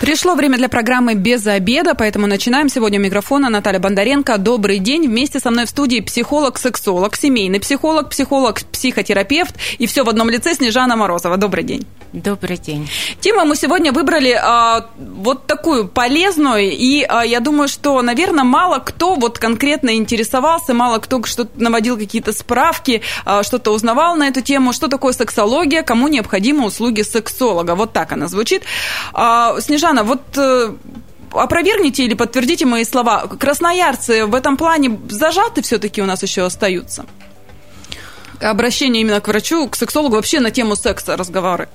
Пришло время для программы «Без обеда», поэтому начинаем. Сегодня у микрофона Наталья Бондаренко. Добрый день. Вместе со мной в студии психолог-сексолог, семейный психолог, психолог-психотерапевт и все в одном лице Снежана Морозова. Добрый день. Добрый день. Тему мы сегодня выбрали а, вот такую полезную, и а, я думаю, что, наверное, мало кто вот конкретно интересовался, мало кто что-то наводил какие-то справки, а, что-то узнавал на эту тему, что такое сексология, кому необходимы услуги сексолога. Вот так она звучит. А, Снежана, вот э, опровергните или подтвердите мои слова. Красноярцы в этом плане зажаты все-таки у нас еще остаются? Обращение именно к врачу, к сексологу, вообще на тему секса разговоры.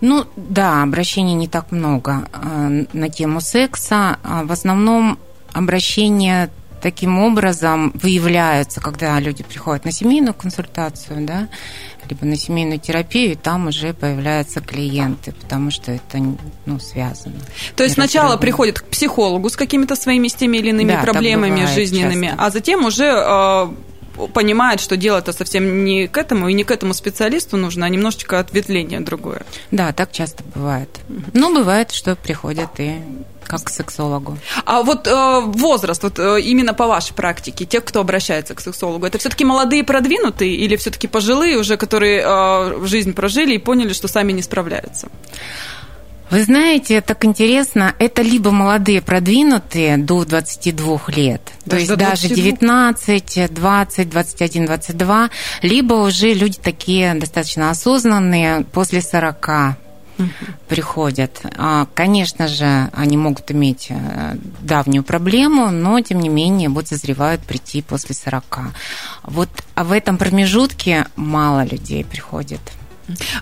Ну да, обращений не так много э, на тему секса. А в основном обращения таким образом выявляются, когда люди приходят на семейную консультацию, да, либо на семейную терапию, и там уже появляются клиенты, потому что это ну, связано. То есть сначала приходят к психологу с какими-то своими с теми или иными да, проблемами жизненными, часто. а затем уже э, понимает, что дело это совсем не к этому и не к этому специалисту нужно, а немножечко ответвление другое. Да, так часто бывает. Но бывает, что приходят и как к сексологу. А вот э, возраст, вот э, именно по вашей практике, тех, кто обращается к сексологу, это все-таки молодые продвинутые или все-таки пожилые уже, которые э, жизнь прожили и поняли, что сами не справляются? Вы знаете, так интересно, это либо молодые продвинутые до 22 лет, то есть даже 19, 20, 21, 22, либо уже люди такие достаточно осознанные после 40 приходят. А, конечно же, они могут иметь э, давнюю проблему, но, тем не менее, вот созревают прийти после 40. Вот а в этом промежутке мало людей приходит.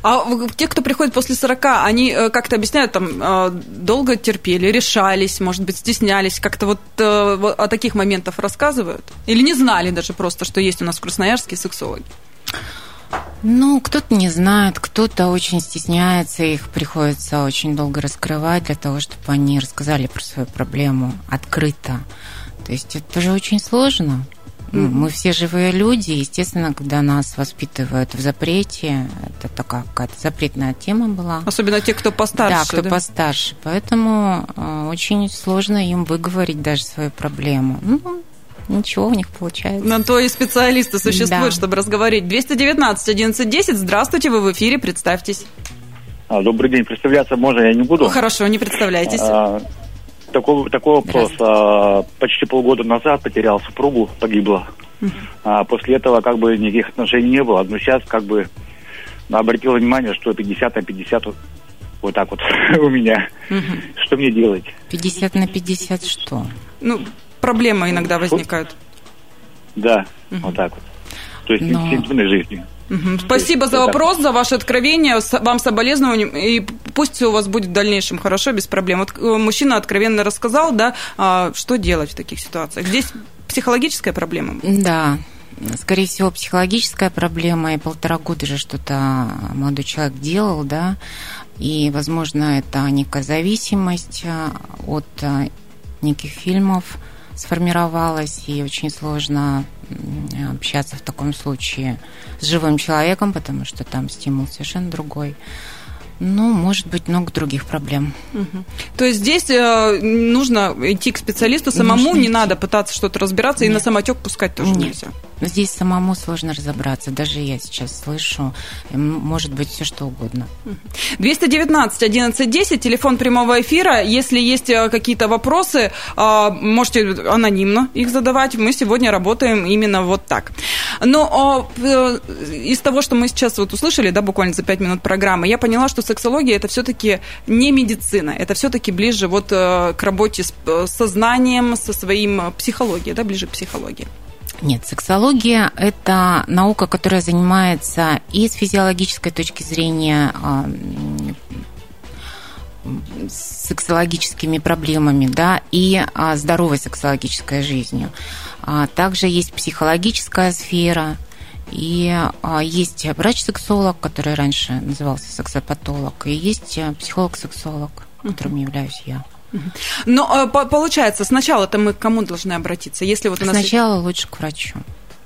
А те, кто приходит после 40, они э, как-то объясняют, там, э, долго терпели, решались, может быть, стеснялись, как-то вот э, о таких моментах рассказывают? Или не знали даже просто, что есть у нас в Красноярске сексологи? Ну, кто-то не знает, кто-то очень стесняется, их приходится очень долго раскрывать для того, чтобы они рассказали про свою проблему открыто. То есть это же очень сложно. Mm-hmm. Мы все живые люди, естественно, когда нас воспитывают в запрете, это такая какая-то запретная тема была. Особенно те, кто постарше. Да, кто да? постарше. Поэтому э, очень сложно им выговорить даже свою проблему. Ну, ничего у них получается. На то и специалисты существуют, да. чтобы разговорить. 219 11 Здравствуйте, вы в эфире, представьтесь. А, добрый день, представляться можно, я не буду. Ну, хорошо, не представляйтесь. А, такой, такой вопрос. А, почти полгода назад потерял супругу, погибла. А, после этого как бы никаких отношений не было. Но сейчас как бы обратила внимание, что 50 на 50 вот так вот у меня. Что мне делать? 50 на 50 что? Ну, проблемы иногда возникают. Да, вот так вот. То есть Но... в жизни. Угу. Спасибо за вопрос, за ваше откровение. Вам соболезнования. И пусть все у вас будет в дальнейшем хорошо, без проблем. Вот э, мужчина откровенно рассказал, да, а, что делать в таких ситуациях. Здесь психологическая проблема? Да, скорее всего, психологическая проблема, и полтора года же что-то молодой человек делал, да, и, возможно, это некая зависимость э, от э, неких фильмов, сформировалась, и очень сложно общаться в таком случае с живым человеком, потому что там стимул совершенно другой. Ну, может быть, много других проблем. Угу. То есть здесь э, нужно идти к специалисту самому, нужно не идти. надо пытаться что-то разбираться, Нет. и на самотек пускать тоже Нет. нельзя. Здесь самому сложно разобраться. Даже я сейчас слышу, может быть все что угодно. 219 1110 телефон прямого эфира. Если есть э, какие-то вопросы, э, можете анонимно их задавать. Мы сегодня работаем именно вот так. Но э, из того, что мы сейчас вот услышали, да, буквально за 5 минут программы, я поняла, что сексология это все-таки не медицина, это все-таки ближе вот к работе с сознанием, со своим психологией, да, ближе к психологии. Нет, сексология – это наука, которая занимается и с физиологической точки зрения а, сексологическими проблемами, да, и а, здоровой сексологической жизнью. А, также есть психологическая сфера, и есть врач-сексолог, который раньше назывался сексопатолог, и есть психолог-сексолог, которым являюсь я. Но получается, сначала-то мы к кому должны обратиться? Если вот у нас... Сначала лучше к врачу.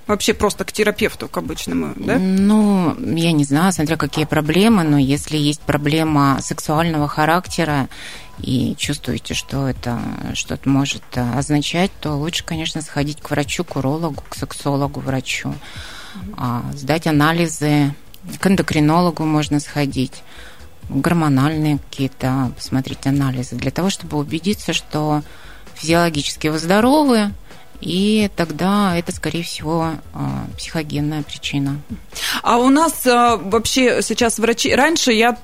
Вообще просто к терапевту, к обычному, да? Ну, я не знаю, смотря какие проблемы, но если есть проблема сексуального характера и чувствуете, что это что-то может означать, то лучше, конечно, сходить к врачу, к урологу, к сексологу, врачу, а, сдать анализы, к эндокринологу можно сходить гормональные какие-то, посмотреть анализы, для того, чтобы убедиться, что физиологически вы здоровы, и тогда это, скорее всего, а, психогенная причина. А у нас а, вообще сейчас врачи... Раньше я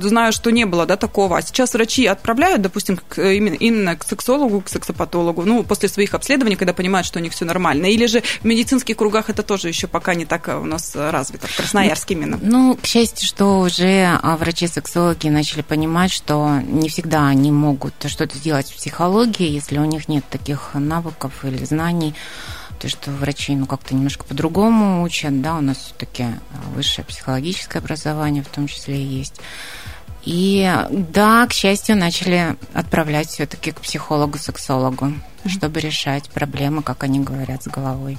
знаю, что не было да, такого, а сейчас врачи отправляют, допустим, к, именно, именно к сексологу, к сексопатологу, ну, после своих обследований, когда понимают, что у них все нормально. Или же в медицинских кругах это тоже еще пока не так у нас развито, в Красноярске именно? Ну, к счастью, что уже врачи-сексологи начали понимать, что не всегда они могут что-то сделать в психологии, если у них нет таких навыков или знаний знаний, то, что врачи ну, как-то немножко по-другому учат, да, у нас все-таки высшее психологическое образование в том числе есть. И да, к счастью, начали отправлять все-таки к психологу-сексологу чтобы решать проблемы, как они говорят, с головой.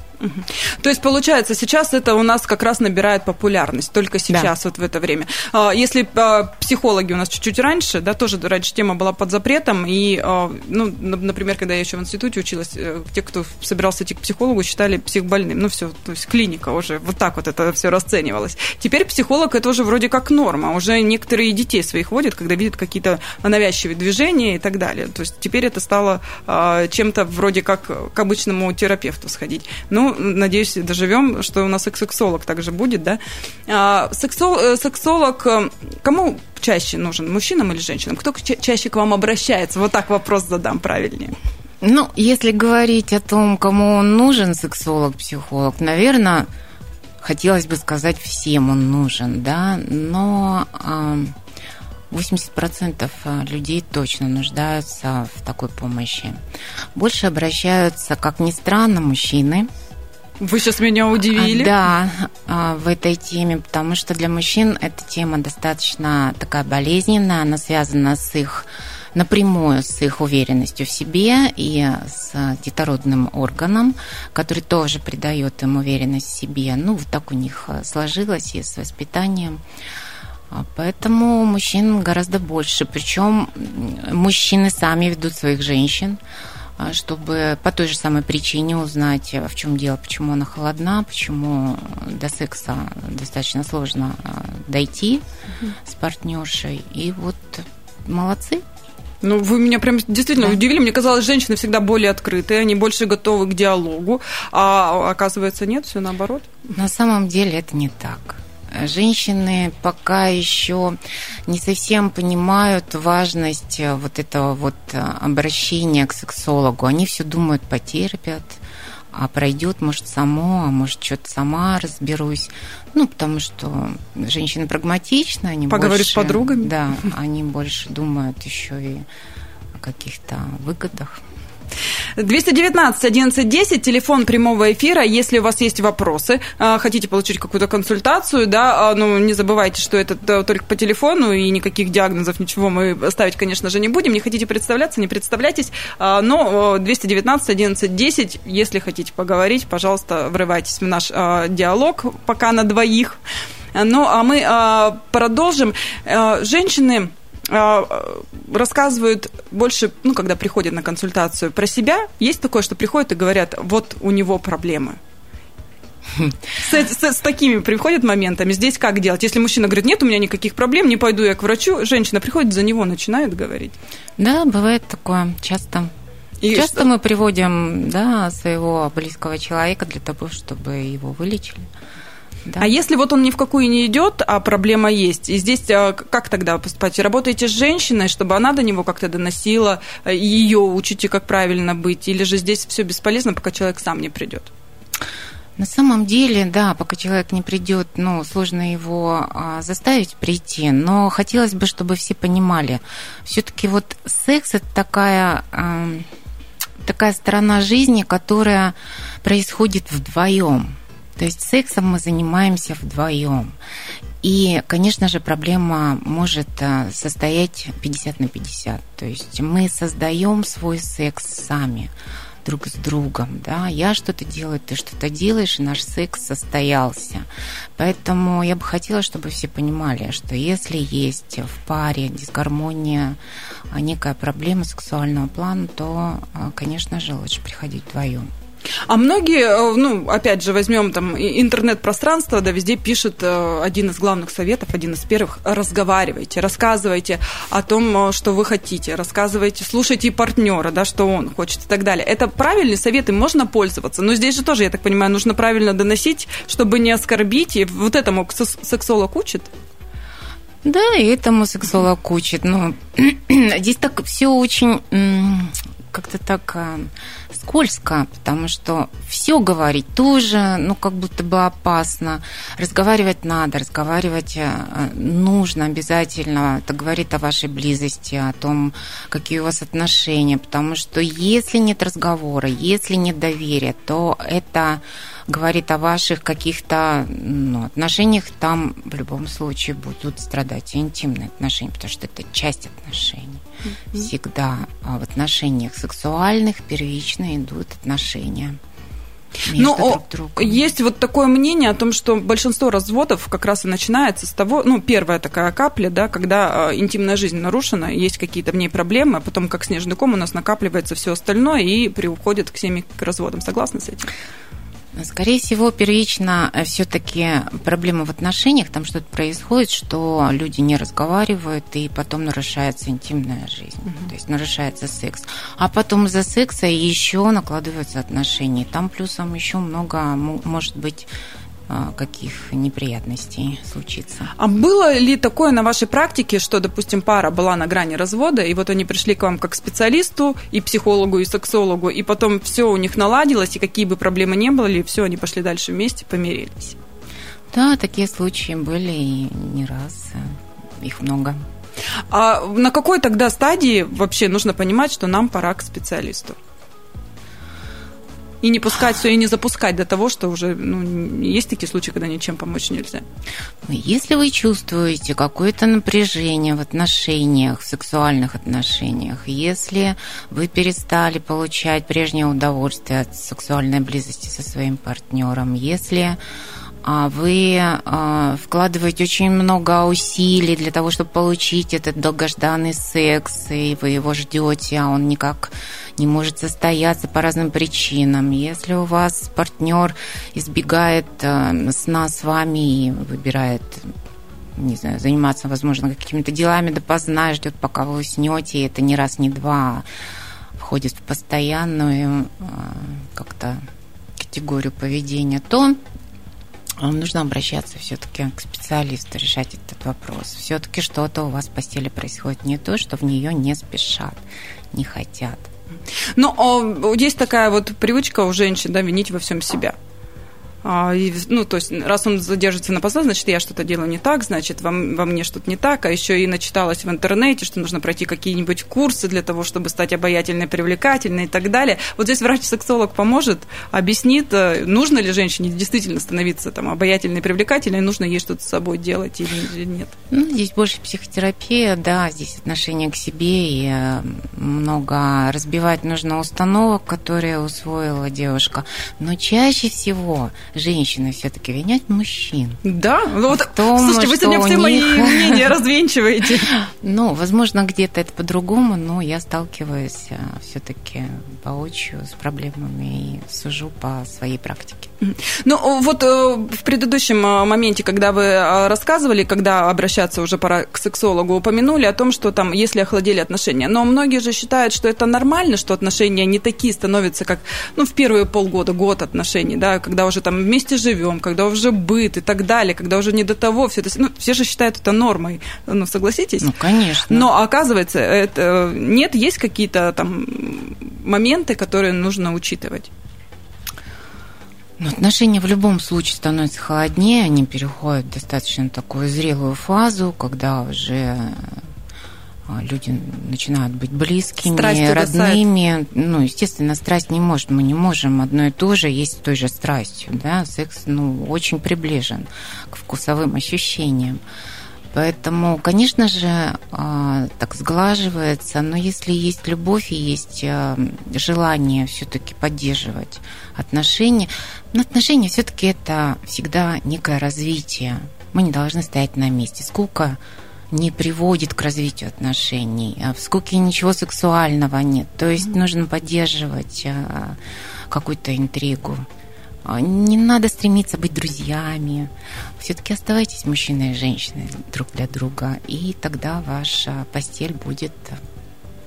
То есть, получается, сейчас это у нас как раз набирает популярность, только сейчас, да. вот в это время. А, если а, психологи у нас чуть-чуть раньше, да, тоже раньше тема была под запретом, и, а, ну, например, когда я еще в институте училась, э, те, кто собирался идти к психологу, считали психбольным. Ну, все, то есть клиника уже, вот так вот это все расценивалось. Теперь психолог это уже вроде как норма, уже некоторые детей своих водят, когда видят какие-то навязчивые движения и так далее. То есть теперь это стало чем-то вроде как к обычному терапевту сходить. Ну, надеюсь, доживем, что у нас и сексолог также будет, да. А, сексол, э, сексолог э, кому чаще нужен, мужчинам или женщинам? Кто чаще к вам обращается? Вот так вопрос задам правильнее. Ну, если говорить о том, кому он нужен, сексолог, психолог, наверное, хотелось бы сказать, всем он нужен, да, но 80% э, людей точно нуждаются в такой помощи. Больше обращаются, как ни странно, мужчины. Вы сейчас меня удивили. Да, а, в этой теме, потому что для мужчин эта тема достаточно такая болезненная, она связана с их напрямую с их уверенностью в себе и с детородным органом, который тоже придает им уверенность в себе. Ну, вот так у них сложилось и с воспитанием. А поэтому мужчин гораздо больше. Причем мужчины сами ведут своих женщин, а, чтобы по той же самой причине узнать, в чем дело, почему она холодна, почему до секса достаточно сложно а, дойти угу. с партнершей. И вот молодцы. Ну, вы меня прям действительно да. удивили. Мне казалось, женщины всегда более открытые, они больше готовы к диалогу, а оказывается нет, все наоборот. На самом деле это не так женщины пока еще не совсем понимают важность э, вот этого вот э, обращения к сексологу. Они все думают, потерпят, а пройдет, может, само, а может, что-то сама разберусь. Ну, потому что женщины прагматичны, они Поговоришь больше... с подругами? Да, они больше думают еще и о каких-то выгодах. 219 1110, телефон прямого эфира. Если у вас есть вопросы, а, хотите получить какую-то консультацию, да, а, ну, не забывайте, что это только по телефону, и никаких диагнозов, ничего мы ставить, конечно же, не будем. Не хотите представляться, не представляйтесь. А, но 219 1110, если хотите поговорить, пожалуйста, врывайтесь в наш диалог пока на двоих. Ну, а мы продолжим. Женщины рассказывают больше, ну, когда приходят на консультацию про себя. Есть такое, что приходят и говорят, вот у него проблемы. С, с, с такими приходят моментами. Здесь как делать? Если мужчина говорит, нет у меня никаких проблем, не пойду я к врачу, женщина приходит за него, начинает говорить. Да, бывает такое часто. И часто что? мы приводим да, своего близкого человека для того, чтобы его вылечили. Да. А если вот он ни в какую не идет, а проблема есть, и здесь а, как тогда поступать? Работаете с женщиной, чтобы она до него как-то доносила, э, ее учите, как правильно быть, или же здесь все бесполезно, пока человек сам не придет? На самом деле, да, пока человек не придет, ну, сложно его а, заставить прийти, но хотелось бы, чтобы все понимали, все-таки вот секс это такая, а, такая сторона жизни, которая происходит вдвоем. То есть сексом мы занимаемся вдвоем. И, конечно же, проблема может э, состоять 50 на 50. То есть мы создаем свой секс сами друг с другом, да, я что-то делаю, ты что-то делаешь, и наш секс состоялся. Поэтому я бы хотела, чтобы все понимали, что если есть в паре дисгармония, а некая проблема сексуального плана, то, э, конечно же, лучше приходить вдвоем. А многие, э, ну, опять же, возьмем там интернет-пространство, да, везде пишет э, один из главных советов, один из первых, разговаривайте, рассказывайте о том, э, что вы хотите, рассказывайте, слушайте партнера, да, что он хочет и так далее. Это правильные советы, можно пользоваться, но здесь же тоже, я так понимаю, нужно правильно доносить, чтобы не оскорбить, и вот этому сексолог учит? Да, и этому сексолог учит. Но здесь так все очень как-то так э, скользко, потому что все говорить тоже, ну, как будто бы опасно. Разговаривать надо, разговаривать э, нужно обязательно. Это говорит о вашей близости, о том, какие у вас отношения, потому что если нет разговора, если нет доверия, то это говорит о ваших каких-то ну, отношениях, там в любом случае будут страдать интимные отношения, потому что это часть отношений. Mm-hmm. Всегда а в отношениях сексуальных первично идут отношения. Но есть вот такое мнение о том, что большинство разводов как раз и начинается с того, ну, первая такая капля, да, когда э, интимная жизнь нарушена, есть какие-то в ней проблемы, а потом как снежный ком у нас накапливается все остальное и приуходит к семье к разводам. Согласны с этим? Скорее всего, первично э, все-таки проблема в отношениях, там что-то происходит, что люди не разговаривают, и потом нарушается интимная жизнь, угу. то есть нарушается секс. А потом из-за секса еще накладываются отношения. Там плюсом еще много, может быть, каких неприятностей случится. А было ли такое на вашей практике, что, допустим, пара была на грани развода, и вот они пришли к вам как специалисту, и психологу, и сексологу, и потом все у них наладилось, и какие бы проблемы не были, все, они пошли дальше вместе, помирились? Да, такие случаи были и не раз, их много. А на какой тогда стадии вообще нужно понимать, что нам пора к специалисту? И не пускать все, и не запускать до того, что уже ну, есть такие случаи, когда ничем помочь нельзя. Ну, если вы чувствуете какое-то напряжение в отношениях, в сексуальных отношениях, если вы перестали получать прежнее удовольствие от сексуальной близости со своим партнером, если вы а, вкладываете очень много усилий для того, чтобы получить этот долгожданный секс, и вы его ждете, а он никак не может состояться по разным причинам. Если у вас партнер избегает э, сна с вами и выбирает не знаю, заниматься, возможно, какими-то делами допоздна, ждет, пока вы уснете, и это не раз, не два, входит в постоянную как-то категорию поведения, то вам нужно обращаться все-таки к специалисту, решать этот вопрос. Все-таки что-то у вас в постели происходит не то, что в нее не спешат, не хотят. Ну, есть такая вот привычка у женщин, да, винить во всем себя. А, ну, то есть, раз он задержится на посту, значит, я что-то делаю не так, значит, во, во мне что-то не так, а еще и начиталась в интернете, что нужно пройти какие-нибудь курсы для того, чтобы стать обаятельной, привлекательной и так далее. Вот здесь врач-сексолог поможет, объяснит, э, нужно ли женщине действительно становиться там обаятельной, привлекательной, нужно ей что-то с собой делать или нет. Ну, здесь больше психотерапия, да, здесь отношение к себе и э, много разбивать нужно установок, которые усвоила девушка. Но чаще всего женщины все-таки винят мужчин. Да? Ну вот, том, слушайте, вы сегодня все них... мои мнения развенчиваете. Ну, возможно, где-то это по-другому, но я сталкиваюсь а, все-таки воочию с проблемами и сужу по своей практике. Ну, вот э, в предыдущем э, моменте, когда вы э, рассказывали, когда обращаться уже пора к сексологу, упомянули о том, что там, если охладели отношения. Но многие же считают, что это нормально, что отношения не такие становятся, как, ну, в первые полгода, год отношений, да, когда уже там вместе живем, когда уже быт и так далее, когда уже не до того, все это, ну, все же считают это нормой, ну, согласитесь? Ну, конечно. Но оказывается, это нет, есть какие-то там моменты, которые нужно учитывать. Но ну, отношения в любом случае становятся холоднее, они переходят в достаточно такую зрелую фазу, когда уже а, люди начинают быть близкими, страсть родными. Ну, естественно, страсть не может, мы не можем одно и то же есть той же страстью, да, секс, ну, очень приближен к вкусовым ощущениям. Поэтому, конечно же, а, так сглаживается, но если есть любовь и есть а, желание все-таки поддерживать отношения, но отношения все-таки это всегда некое развитие. Мы не должны стоять на месте. Сколько не приводит к развитию отношений. А в скуке ничего сексуального нет. То есть нужно поддерживать какую-то интригу. А, не надо стремиться быть друзьями. Все-таки оставайтесь мужчиной и женщиной друг для друга, и тогда ваша постель будет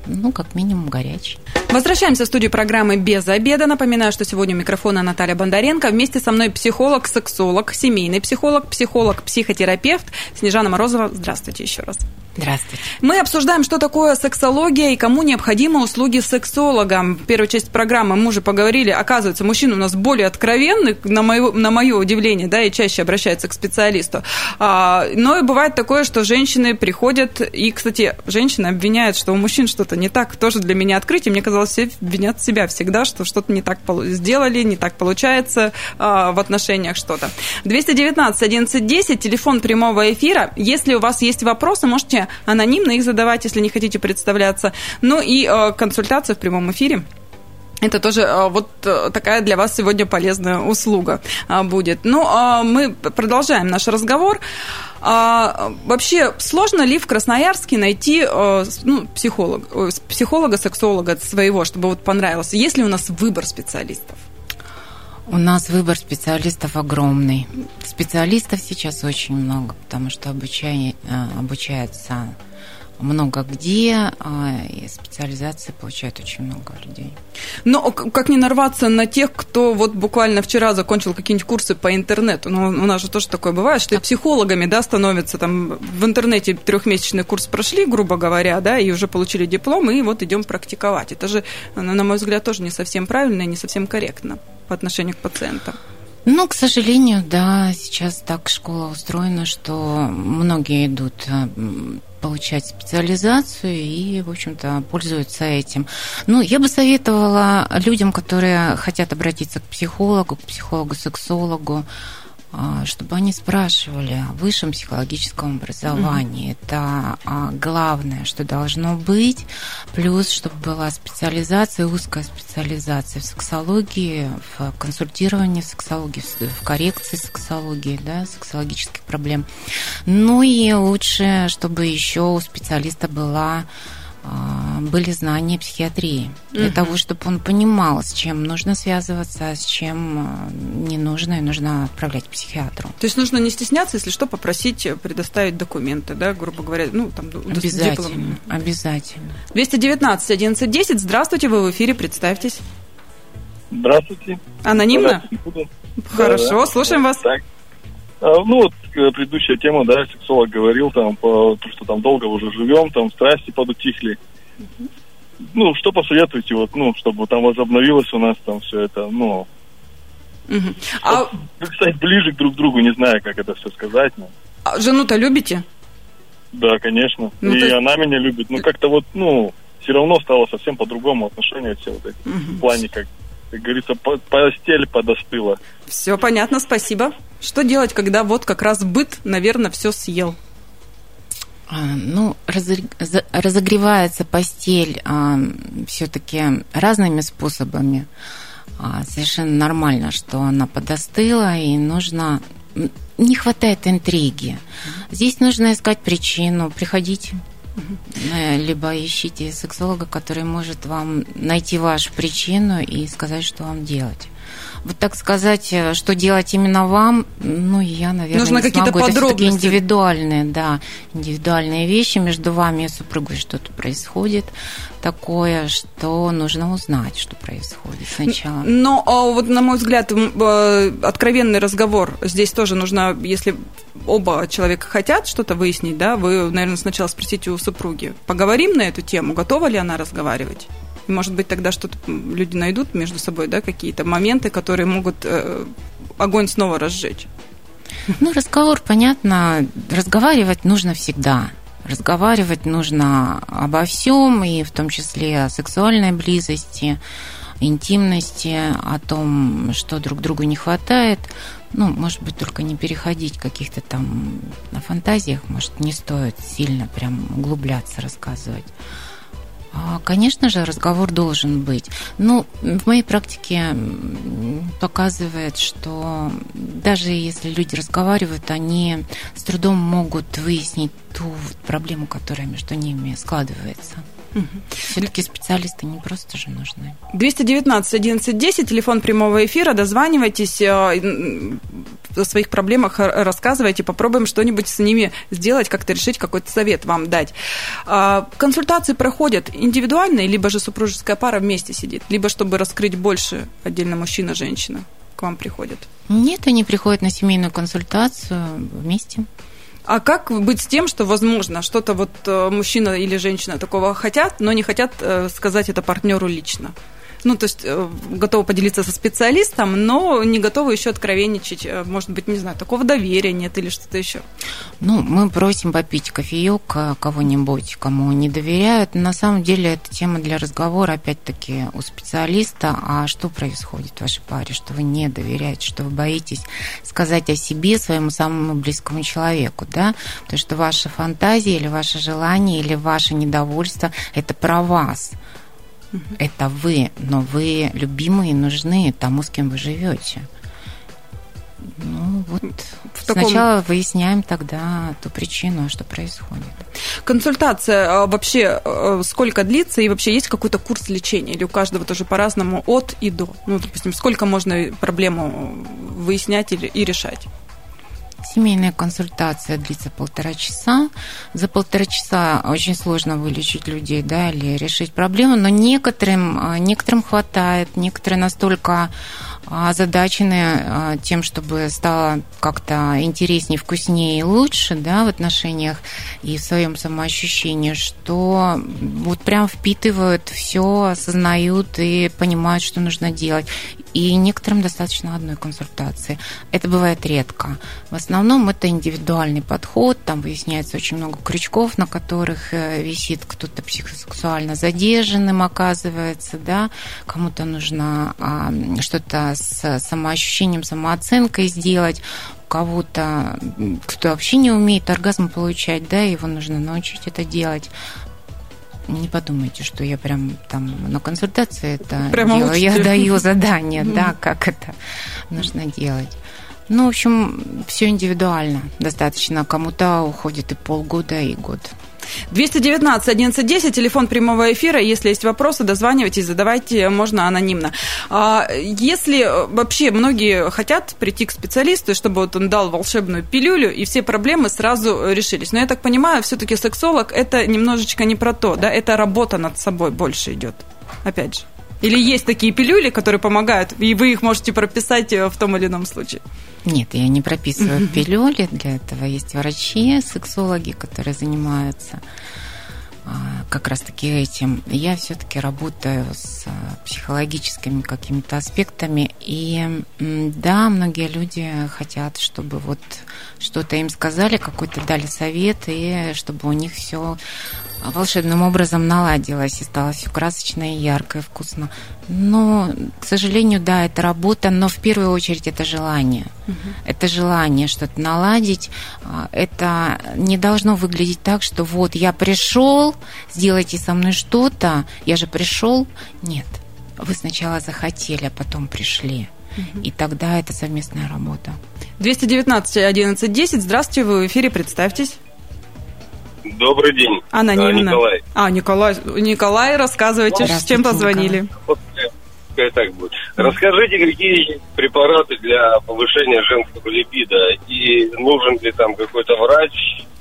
ну, как минимум, горячий. Возвращаемся в студию программы «Без обеда». Напоминаю, что сегодня у микрофона Наталья Бондаренко. Вместе со мной психолог, сексолог, семейный психолог, психолог, психотерапевт Снежана Морозова. Здравствуйте еще раз. Здравствуйте. Мы обсуждаем, что такое сексология и кому необходимы услуги сексолога. Первую часть программы мы уже поговорили. Оказывается, мужчины у нас более откровенны, на мое, на мое удивление, да, и чаще обращаются к специалисту. А, но и бывает такое, что женщины приходят, и, кстати, женщины обвиняют, что у мужчин что-то не так. Тоже для меня открытие. Мне казалось, все обвинят себя всегда, что что-то не так сделали, не так получается а, в отношениях что-то. 219 11 10, телефон прямого эфира. Если у вас есть вопросы, можете анонимно их задавать, если не хотите представляться. Ну и э, консультация в прямом эфире. Это тоже э, вот э, такая для вас сегодня полезная услуга будет. Ну, а мы продолжаем наш разговор. А, вообще, сложно ли в Красноярске найти ну, психолог, психолога, сексолога своего, чтобы вот понравился? Есть ли у нас выбор специалистов? У нас выбор специалистов огромный. Специалистов сейчас очень много, потому что обучение, э, обучается много где, а, и специализации получают очень много людей. Но как не нарваться на тех, кто вот буквально вчера закончил какие-нибудь курсы по интернету? Ну, у нас же тоже такое бывает, что и психологами, да, становятся там в интернете трехмесячный курс прошли, грубо говоря, да, и уже получили диплом, и вот идем практиковать. Это же, на мой взгляд, тоже не совсем правильно и не совсем корректно по отношению к пациентам. Ну, к сожалению, да, сейчас так школа устроена, что многие идут э, получать специализацию и, в общем-то, пользуются этим. Ну, я бы советовала людям, которые хотят обратиться к психологу, к психологу-сексологу, чтобы они спрашивали о высшем психологическом образовании. Mm-hmm. Это а, главное, что должно быть. Плюс, чтобы была специализация, узкая специализация в сексологии, в консультировании в сексологии, в коррекции сексологии, да, сексологических проблем. Ну и лучше, чтобы еще у специалиста была а, были знания психиатрии для угу. того, чтобы он понимал, с чем нужно связываться, а с чем а, не нужно, и нужно отправлять к психиатру. То есть нужно не стесняться, если что, попросить предоставить документы, да, грубо говоря, ну, там, Обязательно, диплом. обязательно. 219 11 10, здравствуйте, вы в эфире, представьтесь. Здравствуйте. Анонимно? Хорошо, да, да. слушаем вас. Так. А, ну, вот э, предыдущая тема, да, сексолог говорил там, по, что там долго уже живем, там страсти подутихли. Ну, что посоветуете, вот, ну, чтобы там возобновилось у нас там все это, ну, Угу. А... Стать ближе друг к другу, не знаю, как это все сказать. Но... А жену-то любите? Да, конечно. Ну, и есть... она меня любит. Ну, как-то вот, ну, все равно стало совсем по-другому отношение все вот эти. Угу. В плане, как, как говорится, постель подостыла. Все понятно, спасибо. Что делать, когда вот как раз быт, наверное, все съел? А, ну, разогревается постель а, все-таки разными способами. А, совершенно нормально, что она подостыла, и нужно не хватает интриги. Здесь нужно искать причину, приходить либо ищите сексолога, который может вам найти вашу причину и сказать, что вам делать вот так сказать, э, что делать именно вам, ну, я, наверное, Нужно какие-то смогу. подробности. Это индивидуальные, да, индивидуальные вещи между вами и супругой что-то происходит такое, что нужно узнать, что происходит сначала. Но а вот, на мой взгляд, э, откровенный разговор здесь тоже нужно, если оба человека хотят что-то выяснить, да, вы, наверное, сначала спросите у супруги, поговорим на эту тему, готова ли она разговаривать? Может быть, тогда что-то люди найдут между собой, да, какие-то моменты, которые могут э, огонь снова разжечь. Ну, разговор, понятно, разговаривать нужно всегда. Разговаривать нужно обо всем, и в том числе о сексуальной близости, интимности, о том, что друг другу не хватает. Ну, может быть, только не переходить каких-то там на фантазиях, может, не стоит сильно прям углубляться, рассказывать. А, конечно же, разговор должен быть. Но ну, в моей практике показывает, что даже если люди разговаривают, они с трудом могут выяснить ту проблему, которая между ними складывается. Угу. Все-таки специалисты не просто же нужны. 219 11 10, телефон прямого эфира, дозванивайтесь, э, о своих проблемах рассказывайте, попробуем что-нибудь с ними сделать, как-то решить, какой-то совет вам дать. А, консультации проходят индивидуально, либо же супружеская пара вместе сидит, либо чтобы раскрыть больше отдельно мужчина-женщина к вам приходят? Нет, они приходят на семейную консультацию вместе. А как быть с тем, что, возможно, что-то вот э, мужчина или женщина такого хотят, но не хотят э, сказать это партнеру лично? Ну, то есть э, готовы поделиться со специалистом, но не готовы еще откровенничать, э, может быть, не знаю, такого доверия нет или что-то еще. Ну, мы просим попить кофеек э, кого-нибудь, кому не доверяют. На самом деле это тема для разговора, опять-таки, у специалиста. А что происходит в вашей паре, что вы не доверяете, что вы боитесь сказать о себе своему самому близкому человеку, да? Потому что ваша фантазия или ваше желание или ваше недовольство – это про вас – это вы, но вы любимые нужны тому, с кем вы живете. Ну, вот в сначала таком... выясняем тогда ту причину, что происходит. Консультация а, вообще а, сколько длится и вообще есть какой-то курс лечения или у каждого тоже по-разному от и до? Ну, допустим, сколько можно проблему выяснять или, и решать? Семейная консультация длится полтора часа. За полтора часа очень сложно вылечить людей, да, или решить проблему, но некоторым, а, некоторым хватает, некоторые настолько озадачены а, тем, чтобы стало как-то интереснее, вкуснее и лучше да, в отношениях и в своем самоощущении, что вот прям впитывают все, осознают и понимают, что нужно делать. И некоторым достаточно одной консультации. Это бывает редко. В основном это индивидуальный подход, там выясняется очень много крючков, на которых э, висит кто-то психосексуально задержанным оказывается, да, кому-то нужно а, что-то с самоощущением, самооценкой сделать, кого-то, кто вообще не умеет оргазм получать, да, его нужно научить это делать. Не подумайте, что я прям там на консультации это Прямо делаю. Учите. Я даю задание, да, как это нужно делать. Ну, в общем, все индивидуально. Достаточно. Кому-то уходит и полгода, и год. 219 1110, телефон прямого эфира. Если есть вопросы, дозванивайтесь, задавайте, можно анонимно. А, если вообще многие хотят прийти к специалисту, чтобы вот он дал волшебную пилюлю, и все проблемы сразу решились. Но я так понимаю, все-таки сексолог это немножечко не про то, да, это работа над собой больше идет. Опять же. Или есть такие пилюли, которые помогают, и вы их можете прописать в том или ином случае? Нет, я не прописываю пилюли. Для этого есть врачи, сексологи, которые занимаются а, как раз-таки этим. Я все-таки работаю с а, психологическими какими-то аспектами. И да, многие люди хотят, чтобы вот что-то им сказали, какой-то дали совет, и чтобы у них все волшебным образом наладилось и стало все красочно и ярко и вкусно. Но, к сожалению, да, это работа, но в первую очередь это желание. Угу. Это желание что-то наладить. А, это не должно выглядеть так, что вот я пришел, сделайте со мной что-то, я же пришел. Нет, вы сначала захотели, а потом пришли. И тогда это совместная работа. 219 11 10. Здравствуйте, вы в эфире, представьтесь. Добрый день. Анонимно. А, Николай. А, Николай, Николай, рассказывайте, с чем позвонили. Пускай так будет. Расскажите, какие препараты для повышения женского липида и нужен ли там какой-то врач,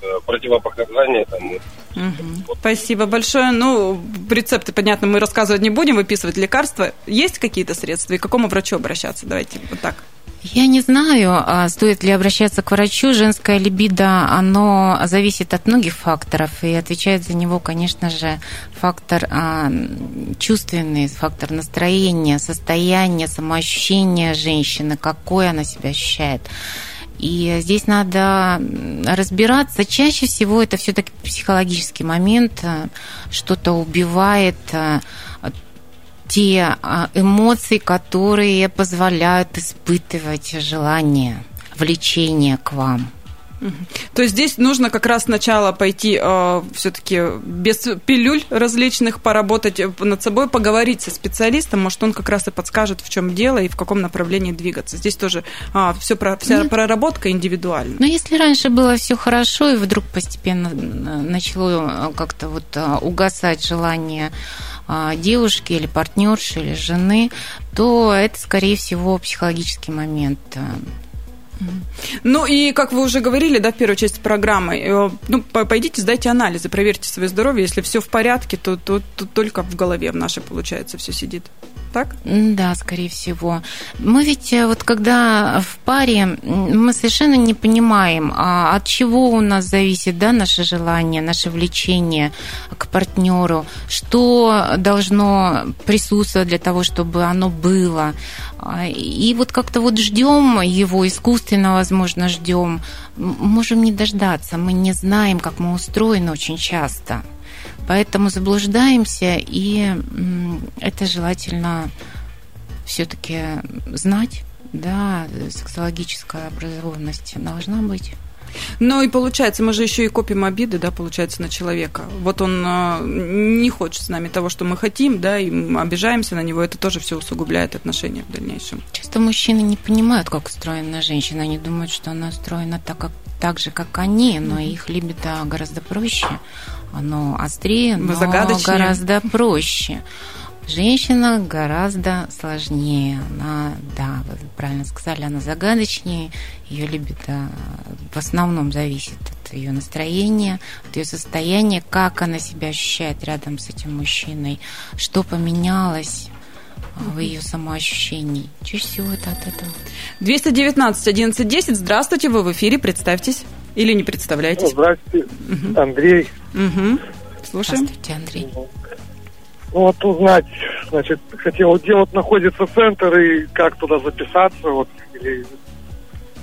э, противопоказания там. Угу. Спасибо большое. Ну, рецепты, понятно, мы рассказывать не будем, выписывать лекарства. Есть какие-то средства и к какому врачу обращаться? Давайте вот так. Я не знаю, а стоит ли обращаться к врачу. Женское либидо, оно зависит от многих факторов, и отвечает за него, конечно же, фактор а, чувственный, фактор настроения, состояния, самоощущения женщины, какое она себя ощущает. И здесь надо разбираться. Чаще всего это все-таки психологический момент, что-то убивает те а, эмоции, которые позволяют испытывать желание, влечение к вам. То есть здесь нужно как раз сначала пойти э, все-таки без пилюль различных, поработать над собой, поговорить со специалистом, может, он как раз и подскажет, в чем дело и в каком направлении двигаться. Здесь тоже а, все про, вся Нет. проработка индивидуальна. Но если раньше было все хорошо, и вдруг постепенно начало э, как-то вот э, угасать желание а, девушки или партнерши или жены, то это, скорее всего, психологический момент ну и, как вы уже говорили, да, в первой части программы, э, ну, пойдите, сдайте анализы, проверьте свое здоровье. Если все в порядке, то, то, то только в голове в нашей, получается, все сидит так? Да, скорее всего. Мы ведь э, вот когда в паре, мы совершенно не понимаем, а от чего у нас зависит да, наше желание, наше влечение к партнеру, что должно присутствовать для того, чтобы оно было. И вот как-то вот ждем его, искусственно, возможно, ждем, можем не дождаться. Мы не знаем, как мы устроены очень часто. Поэтому заблуждаемся, и это желательно все-таки знать. Да, сексологическая образованность должна быть. Ну и получается, мы же еще и копим обиды, да, получается, на человека. Вот он э, не хочет с нами того, что мы хотим, да, и мы обижаемся на него, это тоже все усугубляет отношения в дальнейшем. Часто мужчины не понимают, как устроена женщина, они думают, что она устроена так, как, так же, как они, но их либидо гораздо проще оно острее, но Загадочнее. гораздо проще. Женщина гораздо сложнее. Она, да, вы правильно сказали, она загадочнее. Ее либидо в основном зависит от ее настроения, от ее состояния, как она себя ощущает рядом с этим мужчиной, что поменялось в ее самоощущении. Чаще всего это от этого. 219 11 10. Здравствуйте, вы в эфире, представьтесь. Или не представляетесь? Здравствуйте, угу. Андрей. Угу. Слушаем. Здравствуйте, Андрей. Ну вот узнать, значит, хотел, где вот находится центр и как туда записаться, вот, или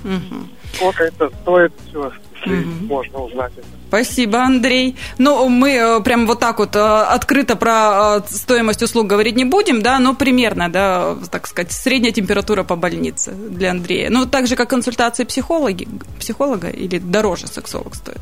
угу. сколько это стоит, все, угу. можно узнать это. Спасибо, Андрей. Ну, мы э, прям вот так вот э, открыто про э, стоимость услуг говорить не будем, да, но примерно, да, так сказать, средняя температура по больнице для Андрея. Ну, так же, как консультации психологи, психолога или дороже сексолог стоит?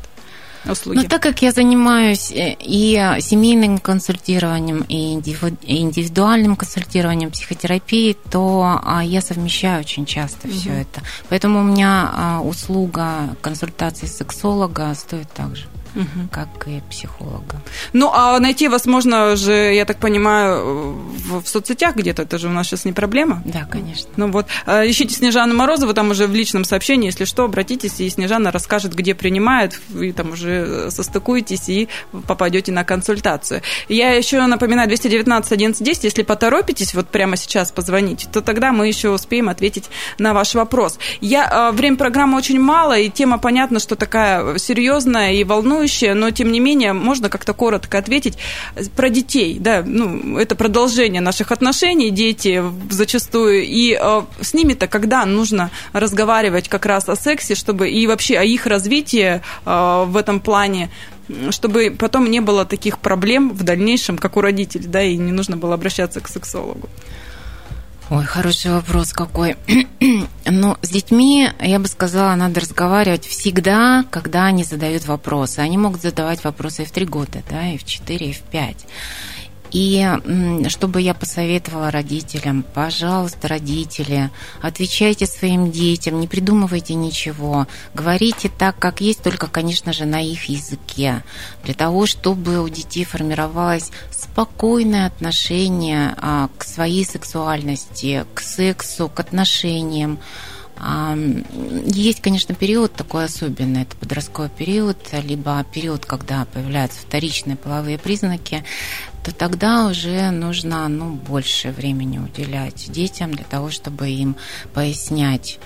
Услуги? Ну, так как я занимаюсь и семейным консультированием, и индивидуальным консультированием психотерапии, то а, я совмещаю очень часто угу. все это. Поэтому у меня а, услуга консультации сексолога стоит так же угу. как и психолога. Ну, а найти вас можно же, я так понимаю, в, в соцсетях где-то, это же у нас сейчас не проблема? Да, конечно. Ну вот, а, ищите Снежану Морозову, там уже в личном сообщении, если что, обратитесь, и Снежана расскажет, где принимает, вы там уже состыкуетесь и попадете на консультацию. Я еще напоминаю, 219 11 10, если поторопитесь, вот прямо сейчас позвонить, то тогда мы еще успеем ответить на ваш вопрос. Я, а, время программы очень мало, и тема понятно, что такая серьезная и волнующая, волнующее, но тем не менее можно как-то коротко ответить про детей. Да, ну, это продолжение наших отношений, дети зачастую, и э, с ними-то когда нужно разговаривать как раз о сексе, чтобы и вообще о их развитии э, в этом плане, чтобы потом не было таких проблем в дальнейшем, как у родителей, да, и не нужно было обращаться к сексологу. Ой, хороший вопрос какой. Ну, с детьми, я бы сказала, надо разговаривать всегда, когда они задают вопросы. Они могут задавать вопросы и в три года, да, и в четыре, и в пять. И чтобы я посоветовала родителям, пожалуйста, родители, отвечайте своим детям, не придумывайте ничего, говорите так, как есть, только, конечно же, на их языке, для того, чтобы у детей формировалось спокойное отношение а, к своей сексуальности, к сексу, к отношениям. Есть, конечно, период такой особенный, это подростковый период, либо период, когда появляются вторичные половые признаки, то тогда уже нужно ну, больше времени уделять детям для того, чтобы им пояснять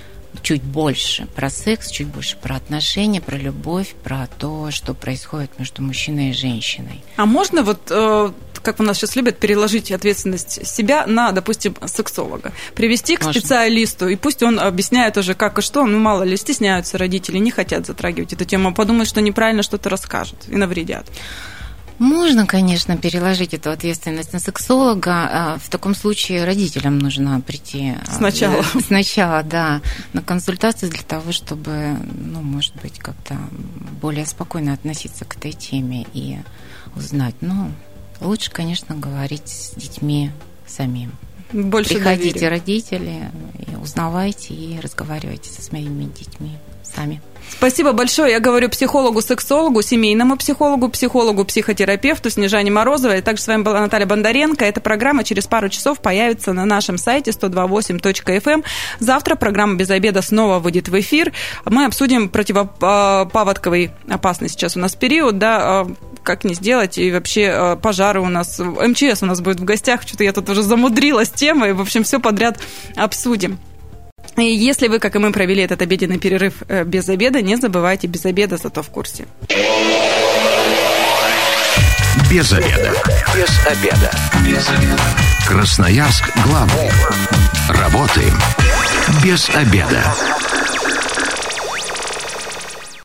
чуть больше про секс, чуть больше про отношения, про любовь, про то, что происходит между мужчиной и женщиной. А можно вот э, как у нас сейчас любят, переложить ответственность себя на, допустим, сексолога. Привести к Можно. специалисту, и пусть он объясняет уже как и что, ну, мало ли, стесняются родители, не хотят затрагивать эту тему, подумают, что неправильно что-то расскажут и навредят. Можно, конечно, переложить эту ответственность на сексолога. А, в таком случае родителям нужно прийти а, сначала. Сначала, да, на консультацию для того, чтобы, ну, может быть, как-то более спокойно относиться к этой теме и узнать. Ну, лучше, конечно, говорить с детьми самим. Больше Приходите, доверия. родители, узнавайте и разговаривайте со своими детьми сами. Спасибо большое. Я говорю психологу-сексологу, семейному психологу, психологу-психотерапевту Снежане Морозовой. Также с вами была Наталья Бондаренко. Эта программа через пару часов появится на нашем сайте 128.fm. Эм. Завтра программа «Без обеда» снова выйдет в эфир. Мы обсудим противопаводковый опасный сейчас у нас период, да, а, как не сделать, и вообще а, пожары у нас, МЧС у нас будет в гостях, что-то я тут уже замудрилась темой, в общем, все подряд обсудим. И если вы, как и мы, провели этот обеденный перерыв э, без обеда, не забывайте без обеда, зато в курсе. Без обеда. Без обеда. Без обеда. Красноярск главный. Работаем без обеда.